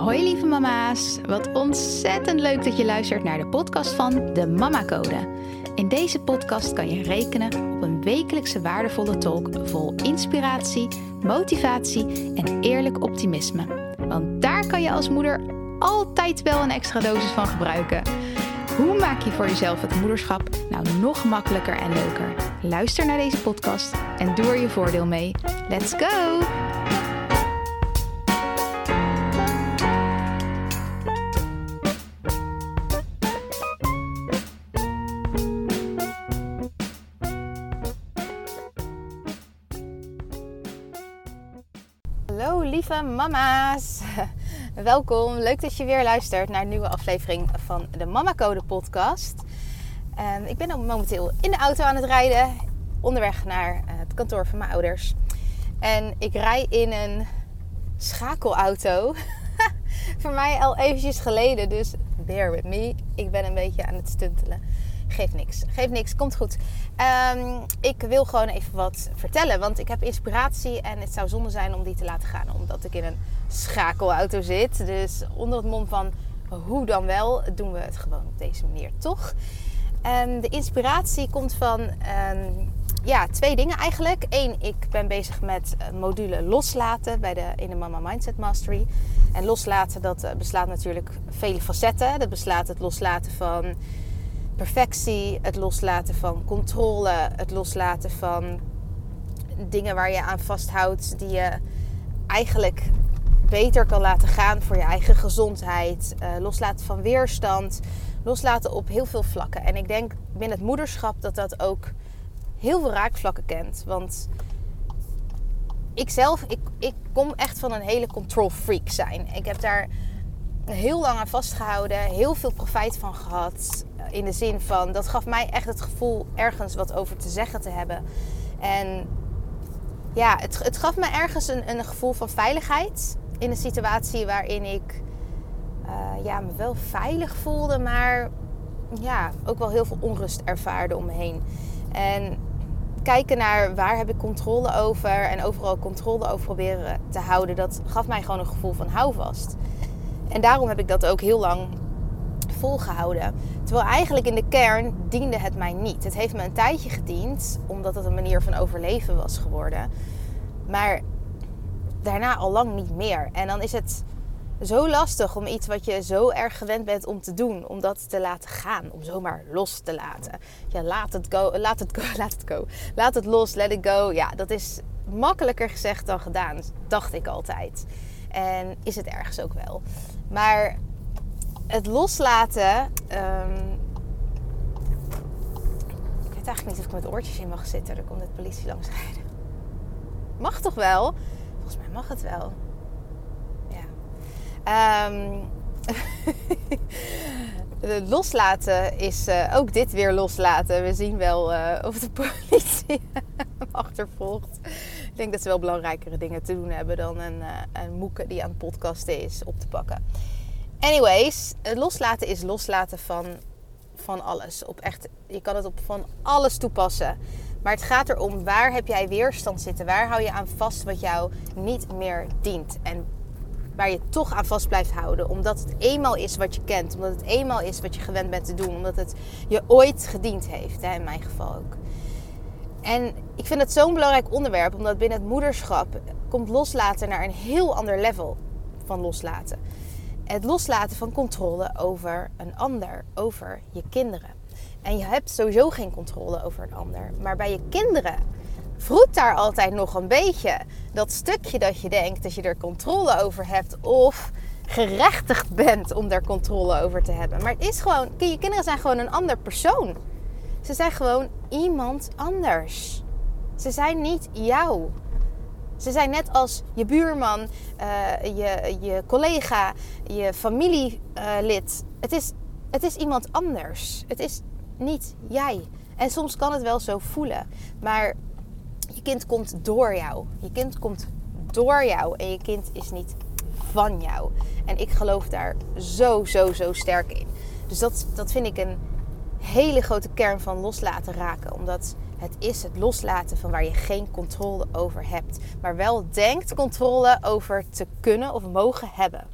Hoi lieve mama's, wat ontzettend leuk dat je luistert naar de podcast van de Mama Code. In deze podcast kan je rekenen op een wekelijkse waardevolle talk vol inspiratie, motivatie en eerlijk optimisme. Want daar kan je als moeder altijd wel een extra dosis van gebruiken. Hoe maak je voor jezelf het moederschap nou nog makkelijker en leuker? Luister naar deze podcast en doe er je voordeel mee. Let's go! Lieve mama's. Welkom. Leuk dat je weer luistert naar een nieuwe aflevering van de Mama Code podcast. Um, ik ben momenteel in de auto aan het rijden, onderweg naar uh, het kantoor van mijn ouders. En ik rij in een schakelauto. Voor mij al eventjes geleden, dus bear with me. Ik ben een beetje aan het stuntelen. Geeft niks. Geeft niks. Komt goed. Um, ik wil gewoon even wat vertellen. Want ik heb inspiratie. En het zou zonde zijn om die te laten gaan. Omdat ik in een schakelauto zit. Dus onder het mom van hoe dan wel. Doen we het gewoon op deze manier toch. Um, de inspiratie komt van um, ja, twee dingen eigenlijk. Eén, ik ben bezig met module loslaten bij de, in de Mama Mindset Mastery. En loslaten, dat beslaat natuurlijk vele facetten. Dat beslaat het loslaten van perfectie, het loslaten van controle, het loslaten van dingen waar je aan vasthoudt die je eigenlijk beter kan laten gaan voor je eigen gezondheid, uh, loslaten van weerstand, loslaten op heel veel vlakken. En ik denk binnen het moederschap dat dat ook heel veel raakvlakken kent, want ik zelf, ik, ik kom echt van een hele control freak zijn. Ik heb daar heel lang aan vastgehouden, heel veel profijt van gehad. In de zin van, dat gaf mij echt het gevoel ergens wat over te zeggen te hebben. En ja, het, het gaf me ergens een, een gevoel van veiligheid. In een situatie waarin ik uh, ja, me wel veilig voelde, maar ja, ook wel heel veel onrust ervaarde om me heen. En kijken naar waar heb ik controle over en overal controle over proberen te houden, dat gaf mij gewoon een gevoel van houvast. En daarom heb ik dat ook heel lang volgehouden. Terwijl eigenlijk in de kern diende het mij niet. Het heeft me een tijdje gediend, omdat het een manier van overleven was geworden. Maar daarna al lang niet meer. En dan is het zo lastig om iets wat je zo erg gewend bent om te doen, om dat te laten gaan, om zomaar los te laten. Ja, laat het go, laat het go, laat het go. Laat het los, let it go. Ja, dat is makkelijker gezegd dan gedaan, dacht ik altijd. En is het ergens ook wel. Maar het loslaten. Um, ik weet eigenlijk niet of ik met oortjes in mag zitten. Er komt de politie langs rijden. Mag toch wel? Volgens mij mag het wel. Ja. Um, loslaten is uh, ook dit weer loslaten. We zien wel uh, of de politie achtervolgt. Ik denk dat ze wel belangrijkere dingen te doen hebben dan een, uh, moeke die aan het podcasten is op te pakken. Anyways, loslaten is loslaten van, van alles. Op echt, je kan het op van alles toepassen. Maar het gaat erom waar heb jij weerstand zitten? Waar hou je aan vast wat jou niet meer dient? En waar je toch aan vast blijft houden. Omdat het eenmaal is wat je kent. Omdat het eenmaal is wat je gewend bent te doen. Omdat het je ooit gediend heeft. Hè, in mijn geval ook. En ik vind het zo'n belangrijk onderwerp. Omdat binnen het moederschap komt loslaten naar een heel ander level van loslaten. Het loslaten van controle over een ander. Over je kinderen. En je hebt sowieso geen controle over een ander. Maar bij je kinderen vroet daar altijd nog een beetje dat stukje dat je denkt dat je er controle over hebt of gerechtigd bent om daar controle over te hebben. Maar het is gewoon, je kinderen zijn gewoon een ander persoon. Ze zijn gewoon iemand anders. Ze zijn niet jou. Ze zijn net als je buurman, uh, je, je collega, je familielid. het, is, het is iemand anders. Het is niet jij. En soms kan het wel zo voelen. Maar je kind komt door jou. Je kind komt door jou. En je kind is niet van jou. En ik geloof daar zo, zo, zo sterk in. Dus dat, dat vind ik een hele grote kern van loslaten raken. Omdat het is het loslaten van waar je geen controle over hebt. Maar wel denkt controle over te kunnen of mogen hebben.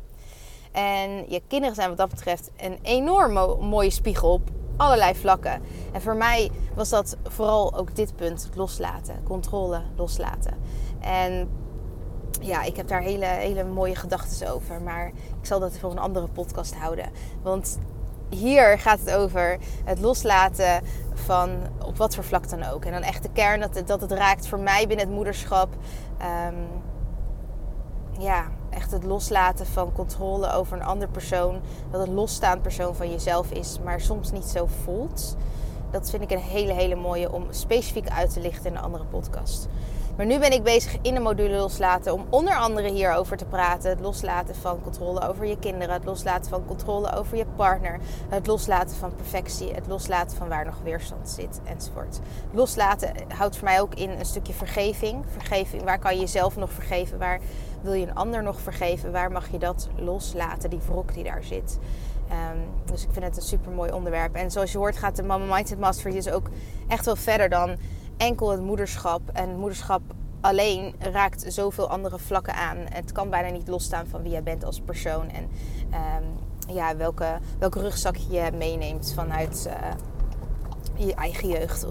En je kinderen zijn wat dat betreft een enorm mooie spiegel op allerlei vlakken. En voor mij was dat vooral ook dit punt, loslaten, controle loslaten. En ja, ik heb daar hele, hele mooie gedachten over. Maar ik zal dat voor een andere podcast houden. Want hier gaat het over het loslaten van op wat voor vlak dan ook. En dan echt de kern dat het, dat het raakt voor mij binnen het moederschap. Ehm, ja, echt het loslaten van controle over een ander persoon. Dat een losstaand persoon van jezelf is, maar soms niet zo voelt. Dat vind ik een hele, hele mooie om specifiek uit te lichten in een andere podcast. Maar nu ben ik bezig in de module loslaten om onder andere hierover te praten. Het loslaten van controle over je kinderen. Het loslaten van controle over je partner. Het loslaten van perfectie. Het loslaten van waar nog weerstand zit enzovoort. Loslaten houdt voor mij ook in een stukje vergeving. Vergeving, waar kan je jezelf nog vergeven? Waar wil je een ander nog vergeven? Waar mag je dat loslaten, die wrok die daar zit? Um, dus ik vind het een super mooi onderwerp. En zoals je hoort gaat de Mama Mindset Mastery dus ook echt wel verder dan enkel het moederschap. En moederschap alleen raakt zoveel andere vlakken aan. Het kan bijna niet losstaan van wie jij bent als persoon. En um, ja, welke, welke rugzak je meeneemt vanuit uh, je eigen jeugd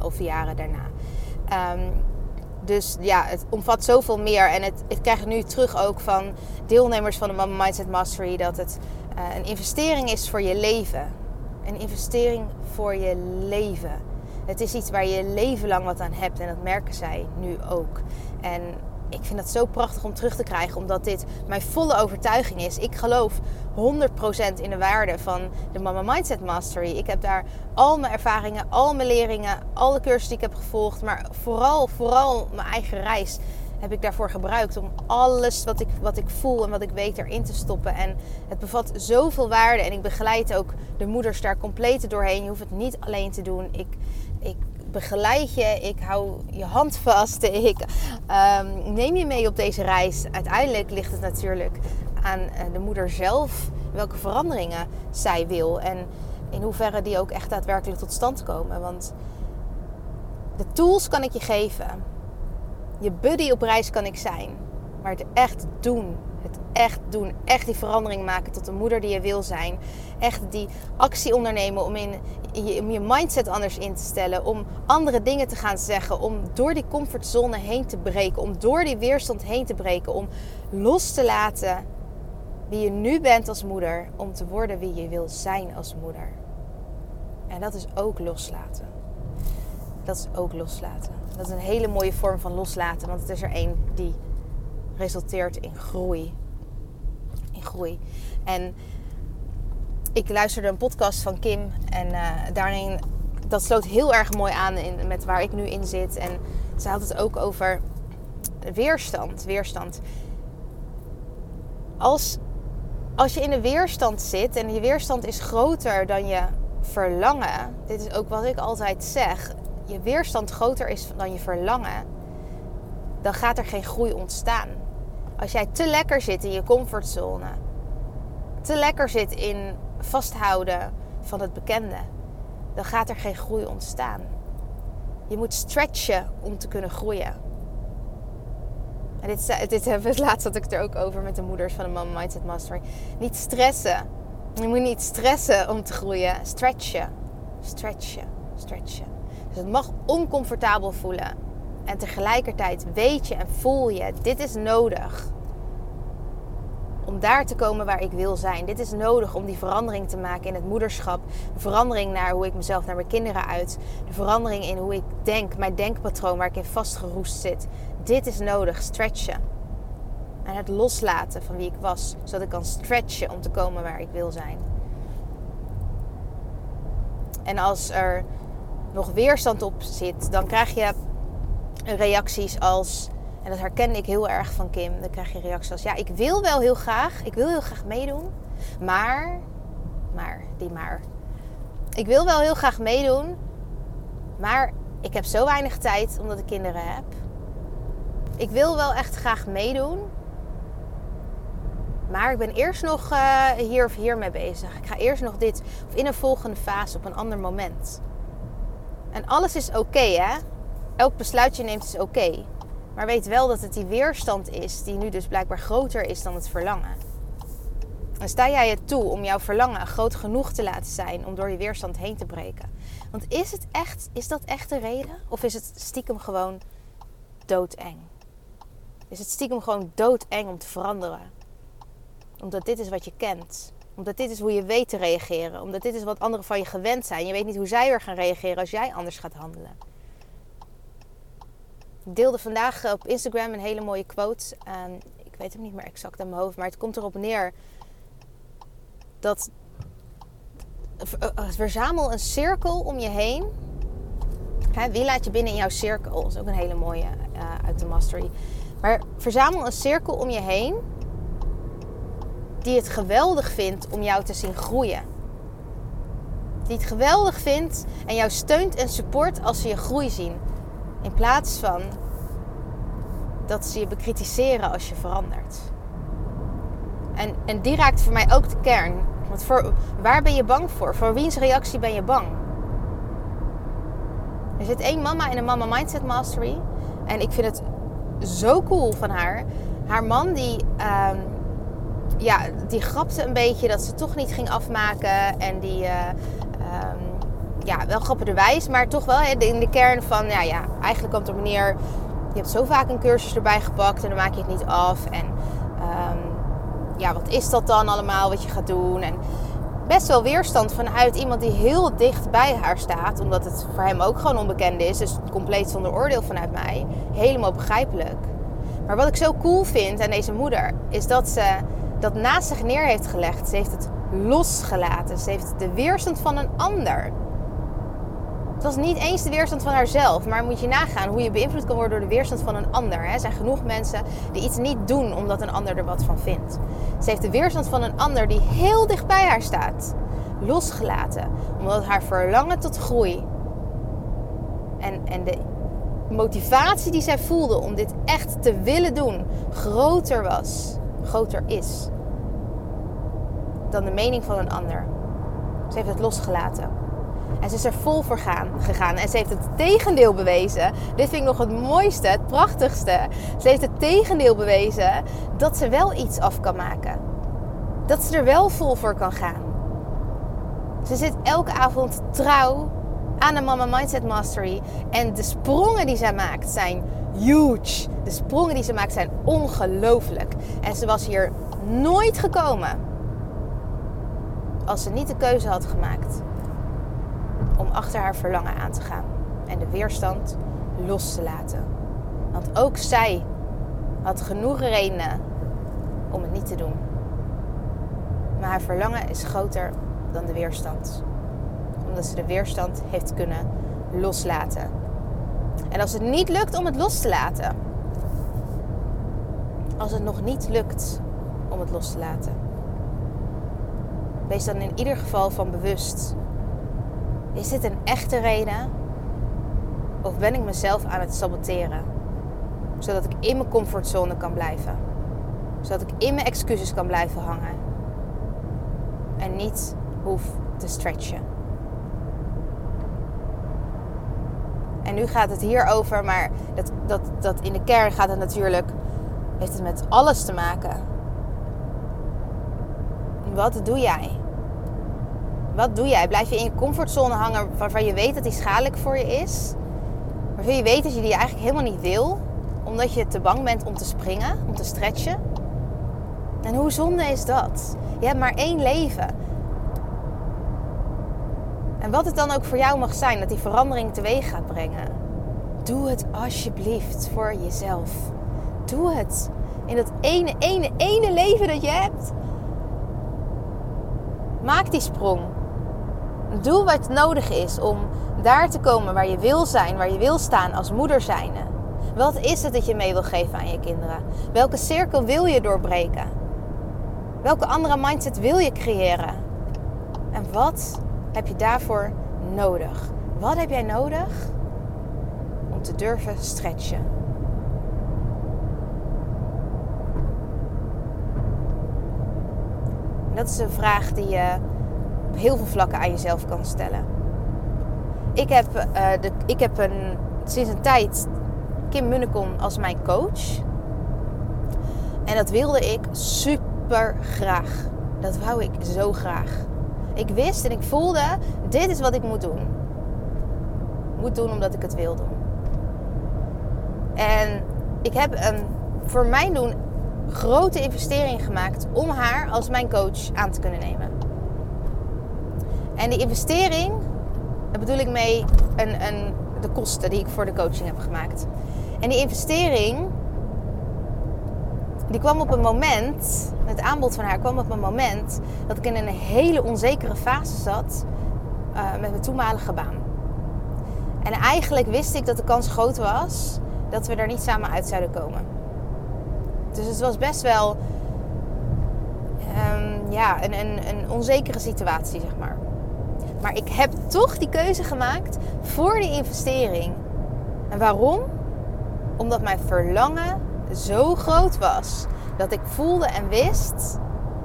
of, uh, jaren daarna. Um, dus ja, het omvat zoveel meer. En het, ik krijg nu terug ook van deelnemers van de Mama Mindset Mastery dat het uh, een investering is voor je leven. Een investering voor je leven. Het is iets waar je leven lang wat aan hebt en dat merken zij nu ook. En ik vind het zo prachtig om terug te krijgen, omdat dit mijn volle overtuiging is. Ik geloof 100% in de waarde van de Mama Mindset Mastery. Ik heb daar al mijn ervaringen, al mijn leringen, alle cursussen die ik heb gevolgd, maar vooral, vooral mijn eigen reis heb ik daarvoor gebruikt om alles wat ik, wat ik voel en wat ik weet erin te stoppen. En het bevat zoveel waarde en ik begeleid ook de moeders daar compleet doorheen. Je hoeft het niet alleen te doen. Ik, ik begeleid je, ik hou je hand vast, ik um, neem je mee op deze reis. Uiteindelijk ligt het natuurlijk aan eh, de moeder zelf welke veranderingen zij wil en in hoeverre die ook echt daadwerkelijk tot stand komen. Want de tools kan ik je geven, je buddy op reis kan ik zijn, maar het echt doen het echt doen. Echt die verandering maken tot de moeder die je wil zijn. Echt die actie ondernemen om, in, je, mindset anders in te stellen. Om andere dingen te gaan zeggen. Om door die comfortzone heen te breken. Om door die weerstand heen te breken. Om los te laten wie je nu bent als moeder. Om te worden wie je wil zijn als moeder. En dat is ook loslaten. Dat is ook loslaten. Dat is een hele mooie vorm van loslaten. Want het is er één die resulteert in groei. In groei. En ik luisterde een podcast van Kim en uh, daarin, dat sloot heel erg mooi aan in, met waar ik nu in zit. En ze had het ook over weerstand. Weerstand. Als, als je in de weerstand zit en je weerstand is groter dan je verlangen. Dit is ook wat ik altijd zeg. Je weerstand groter is dan je verlangen. Dan gaat er geen groei ontstaan. Als jij te lekker zit in je comfortzone, te lekker zit in vasthouden van het bekende, dan gaat er geen groei ontstaan. Je moet stretchen om te kunnen groeien. En dit, hebben we laatst had ik het er ook over met de moeders van de Mama Mindset Mastery. Niet stressen. Je moet niet stressen om te groeien. Stretchen. Stretchen. Stretchen. Dus het mag oncomfortabel voelen. En tegelijkertijd weet je en voel je, dit is nodig om daar te komen waar ik wil zijn. Dit is nodig om die verandering te maken in het moederschap. De verandering naar hoe ik mezelf naar mijn kinderen uit. De verandering in hoe ik denk, mijn denkpatroon waar ik in vastgeroest zit. Dit is nodig, stretchen. En het loslaten van wie ik was, zodat ik kan stretchen om te komen waar ik wil zijn. En als er nog weerstand op zit, dan krijg je reacties als. En dat herken ik heel erg van Kim. Dan krijg je reacties als: Ja, ik wil wel heel graag. Ik wil heel graag meedoen. Maar. Maar, die maar. Ik wil wel heel graag meedoen. Maar ik heb zo weinig tijd omdat ik kinderen heb. Ik wil wel echt graag meedoen. Maar ik ben eerst nog uh, hier of hier mee bezig. Ik ga eerst nog dit. Of in een volgende fase op een ander moment. En alles is oké, hè? elk besluit je neemt is oké. Maar weet wel dat het die weerstand is, die nu dus blijkbaar groter is dan het verlangen. En sta jij het toe om jouw verlangen groot genoeg te laten zijn om door je weerstand heen te breken? Want is het echt, is dat echt de reden? Of is het stiekem gewoon doodeng? Is het stiekem gewoon doodeng om te veranderen? Omdat dit is wat je kent. Omdat dit is hoe je weet te reageren. Omdat dit is wat anderen van je gewend zijn. Je weet niet hoe zij weer gaan reageren als jij anders gaat handelen. Ik deelde vandaag op Instagram een hele mooie quote. ik weet hem niet meer exact aan mijn hoofd. Maar het komt erop neer dat eh, eh, verzamel een cirkel om je heen. wie laat je binnen in jouw cirkel? Dat is ook een hele mooie uh, uit de Mastery. Maar verzamel een cirkel om je heen die het geweldig vindt om jou te zien groeien. Die het geweldig vindt en jou steunt en support als ze je groei zien. In plaats van dat ze je bekritiseren als je verandert. En, en die raakt voor mij ook de kern. Want voor, waar ben je bang voor? Voor wiens reactie ben je bang? Er zit één mama in een Mama Mindset Mastery. En ik vind het zo cool van haar. Haar man die, uh, ja, die grapte een beetje dat ze toch niet ging afmaken. En die, uh, ja, wel grappenderwijs, maar toch wel in de kern van, ja, ja, eigenlijk komt er meneer, je hebt zo vaak een cursus erbij gepakt en dan maak je het niet af. En um, ja, wat is dat dan allemaal wat je gaat doen? En best wel weerstand vanuit iemand die heel dicht bij haar staat. Omdat het voor hem ook gewoon onbekend is. Dus compleet zonder oordeel vanuit mij. Helemaal begrijpelijk. Maar wat ik zo cool vind aan deze moeder, is dat ze dat naast zich neer heeft gelegd. Ze heeft het losgelaten. Ze heeft de weerstand van een ander het was niet eens de weerstand van haarzelf, maar moet je nagaan hoe je beïnvloed kan worden door de weerstand van een ander. Er zijn genoeg mensen die iets niet doen omdat een ander er wat van vindt. Ze heeft de weerstand van een ander die heel dicht bij haar staat, losgelaten, omdat haar verlangen tot groei en, en de motivatie die zij voelde om dit echt te willen doen groter was, groter is dan de mening van een ander. Ze heeft het losgelaten. En ze is er vol voor gaan, gegaan. En ze heeft het tegendeel bewezen. Dit vind ik nog het mooiste, het prachtigste. Ze heeft het tegendeel bewezen dat ze wel iets af kan maken. Dat ze er wel vol voor kan gaan. Ze zit elke avond trouw aan de Mama Mindset Mastery. En de sprongen die zij maakt zijn huge. De sprongen die ze maakt zijn ongelooflijk. En ze was hier nooit gekomen als ze niet de keuze had gemaakt om achter haar verlangen aan te gaan en de weerstand los te laten. Want ook zij had genoeg redenen om het niet te doen. Maar haar verlangen is groter dan de weerstand. Omdat ze de weerstand heeft kunnen loslaten. En als het niet lukt om het los te laten. Als het nog niet lukt om het los te laten. Wees dan in ieder geval van bewust is dit een echte reden? Of ben ik mezelf aan het saboteren? Zodat ik in mijn comfortzone kan blijven. Zodat ik in mijn excuses kan blijven hangen. En niet hoef te stretchen. En nu gaat het hier over, maar dat, dat, dat in de kern gaat het natuurlijk. Heeft het met alles te maken. Wat doe jij? Wat doe jij? Blijf je in je comfortzone hangen waarvan je weet dat die schadelijk voor je is? Waarvan je weet dat je die eigenlijk helemaal niet wil, omdat je te bang bent om te springen, om te stretchen? En hoe zonde is dat? Je hebt maar één leven. En wat het dan ook voor jou mag zijn, dat die verandering teweeg gaat brengen. Doe het alsjeblieft voor jezelf. Doe het. In dat ene, ene, ene leven dat je hebt. Maak die sprong. Doe wat nodig is om daar te komen waar je wil zijn, waar je wil staan als moeder zijnde. Wat is het dat je mee wil geven aan je kinderen? Welke cirkel wil je doorbreken? Welke andere mindset wil je creëren? En wat heb je daarvoor nodig? Wat heb jij nodig om te durven stretchen? dat is een vraag die je heel veel vlakken aan jezelf kan stellen. Ik heb, uh, de, ik heb een, sinds een tijd Kim Munnekom als mijn coach. En dat wilde ik super graag. Dat wou ik zo graag. Ik wist en ik voelde, dit is wat ik moet doen. Moet doen omdat ik het wil doen. En ik heb een, voor mijn doen, grote investering gemaakt om haar als mijn coach aan te kunnen nemen. En die investering, daar bedoel ik mee een, een, de kosten die ik voor de coaching heb gemaakt. En die investering, die kwam op een moment, het aanbod van haar kwam op een moment dat ik in een hele onzekere fase zat uh, met mijn toenmalige baan. En eigenlijk wist ik dat de kans groot was dat we er niet samen uit zouden komen. Dus het was best wel um, ja, een, een, een onzekere situatie, zeg maar. Maar ik heb toch die keuze gemaakt voor die investering. En waarom? Omdat mijn verlangen zo groot was dat ik voelde en wist: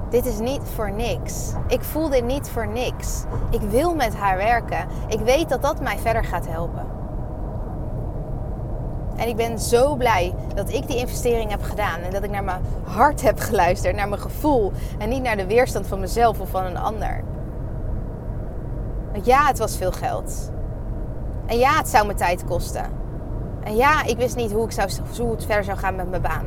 dit is niet voor niks. Ik voel dit niet voor niks. Ik wil met haar werken. Ik weet dat dat mij verder gaat helpen. En ik ben zo blij dat ik die investering heb gedaan. En dat ik naar mijn hart heb geluisterd, naar mijn gevoel. En niet naar de weerstand van mezelf of van een ander. Want ja, het was veel geld. En ja, het zou me tijd kosten. En ja, ik wist niet hoe, ik zou, hoe het verder zou gaan met mijn baan.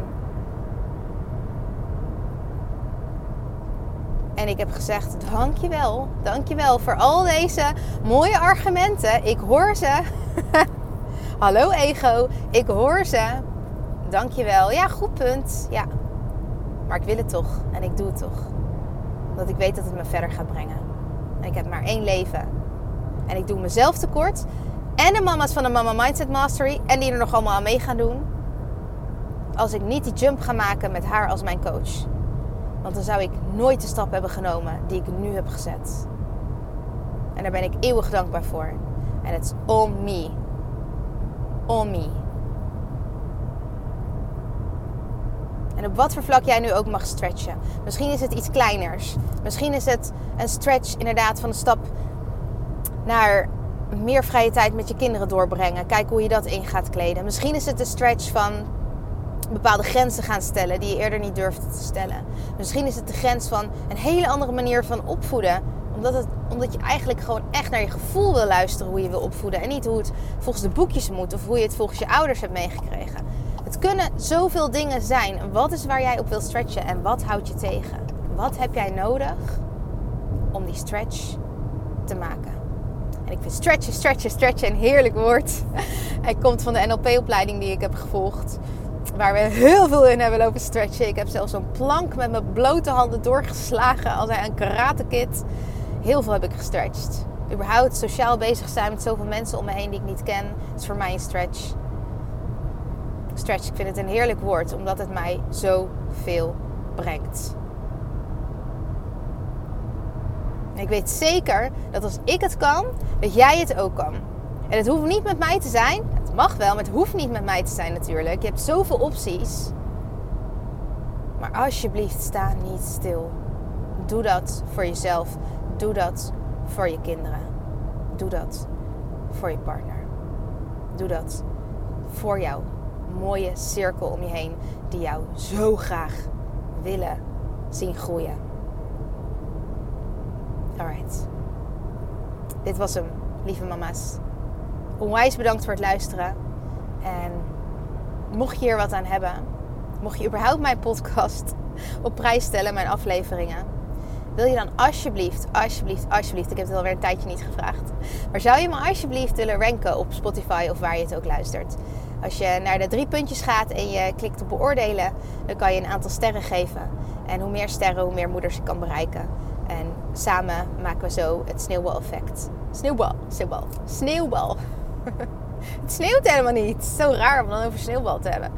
En ik heb gezegd: Dankjewel, dankjewel voor al deze mooie argumenten. Ik hoor ze. Hallo ego, ik hoor ze. Dankjewel. Ja, goed punt. Ja. Maar ik wil het toch en ik doe het toch. Omdat ik weet dat het me verder gaat brengen. En ik heb maar één leven. En ik doe mezelf tekort. En de mama's van de Mama Mindset Mastery. En die er nog allemaal aan mee gaan doen. Als ik niet die jump ga maken met haar als mijn coach. Want dan zou ik nooit de stap hebben genomen die ik nu heb gezet. En daar ben ik eeuwig dankbaar voor. En het is on me. On me. En op wat voor vlak jij nu ook mag stretchen. Misschien is het iets kleiners. Misschien is het een stretch inderdaad van de stap naar meer vrije tijd met je kinderen doorbrengen. Kijk hoe je dat in gaat kleden. Misschien is het een stretch van bepaalde grenzen gaan stellen die je eerder niet durfde te stellen. Misschien is het de grens van een hele andere manier van opvoeden. Omdat, het, omdat je eigenlijk gewoon echt naar je gevoel wil luisteren hoe je wil opvoeden. En niet hoe het volgens de boekjes moet of hoe je het volgens je ouders hebt meegekregen. Het kunnen zoveel dingen zijn. Wat is waar jij op wil stretchen en wat houdt je tegen? Wat heb jij nodig om die stretch te maken? En ik vind stretchen, stretchen, stretchen een heerlijk woord. Hij komt van de NLP-opleiding die ik heb gevolgd. Waar we heel veel in hebben lopen stretchen. Ik heb zelfs zo'n plank met mijn blote handen doorgeslagen als een karate kit. Heel veel heb ik gestretched. Überhaupt sociaal bezig zijn met zoveel mensen om me heen die ik niet ken. is voor mij een stretch. Stretch, ik vind het een heerlijk woord. Omdat het mij zoveel brengt. Ik weet zeker dat als ik het kan, dat jij het ook kan. En het hoeft niet met mij te zijn. Het mag wel, maar het hoeft niet met mij te zijn natuurlijk. Je hebt zoveel opties. Maar alsjeblieft, sta niet stil. Doe dat voor jezelf. Doe dat voor je kinderen. Doe dat voor je partner. Doe dat voor jouw mooie cirkel om je heen die jou zo graag willen zien groeien. Alright. Dit was hem, lieve mama's. Onwijs bedankt voor het luisteren. En mocht je hier wat aan hebben, mocht je überhaupt mijn podcast op prijs stellen, mijn afleveringen, wil je dan alsjeblieft, alsjeblieft, alsjeblieft, ik heb het alweer een tijdje niet gevraagd, maar zou je me alsjeblieft willen ranken op Spotify of waar je het ook luistert? Als je naar de drie puntjes gaat en je klikt op beoordelen, dan kan je een aantal sterren geven. En hoe meer sterren, hoe meer moeders ik kan bereiken. En samen maken we zo het sneeuwbaleffect. Sneeuwbal, sneeuwbal, sneeuwbal. het sneeuwt helemaal niet. Zo raar om dan over sneeuwbal te hebben.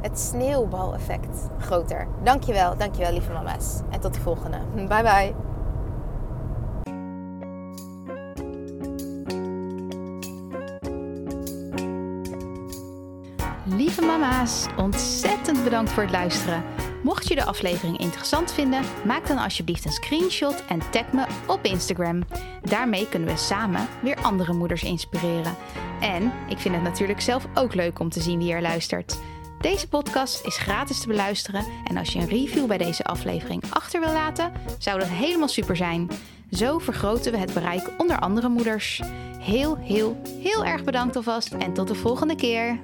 Het sneeuwbaleffect groter. Dankjewel, dankjewel lieve mama's. En tot de volgende. Bye bye. Lieve mama's, ontzettend bedankt voor het luisteren. Mocht je de aflevering interessant vinden, maak dan alsjeblieft een screenshot en tag me op Instagram. Daarmee kunnen we samen weer andere moeders inspireren. En ik vind het natuurlijk zelf ook leuk om te zien wie er luistert. Deze podcast is gratis te beluisteren en als je een review bij deze aflevering achter wil laten, zou dat helemaal super zijn. Zo vergroten we het bereik onder andere moeders. Heel, heel, heel erg bedankt alvast en tot de volgende keer.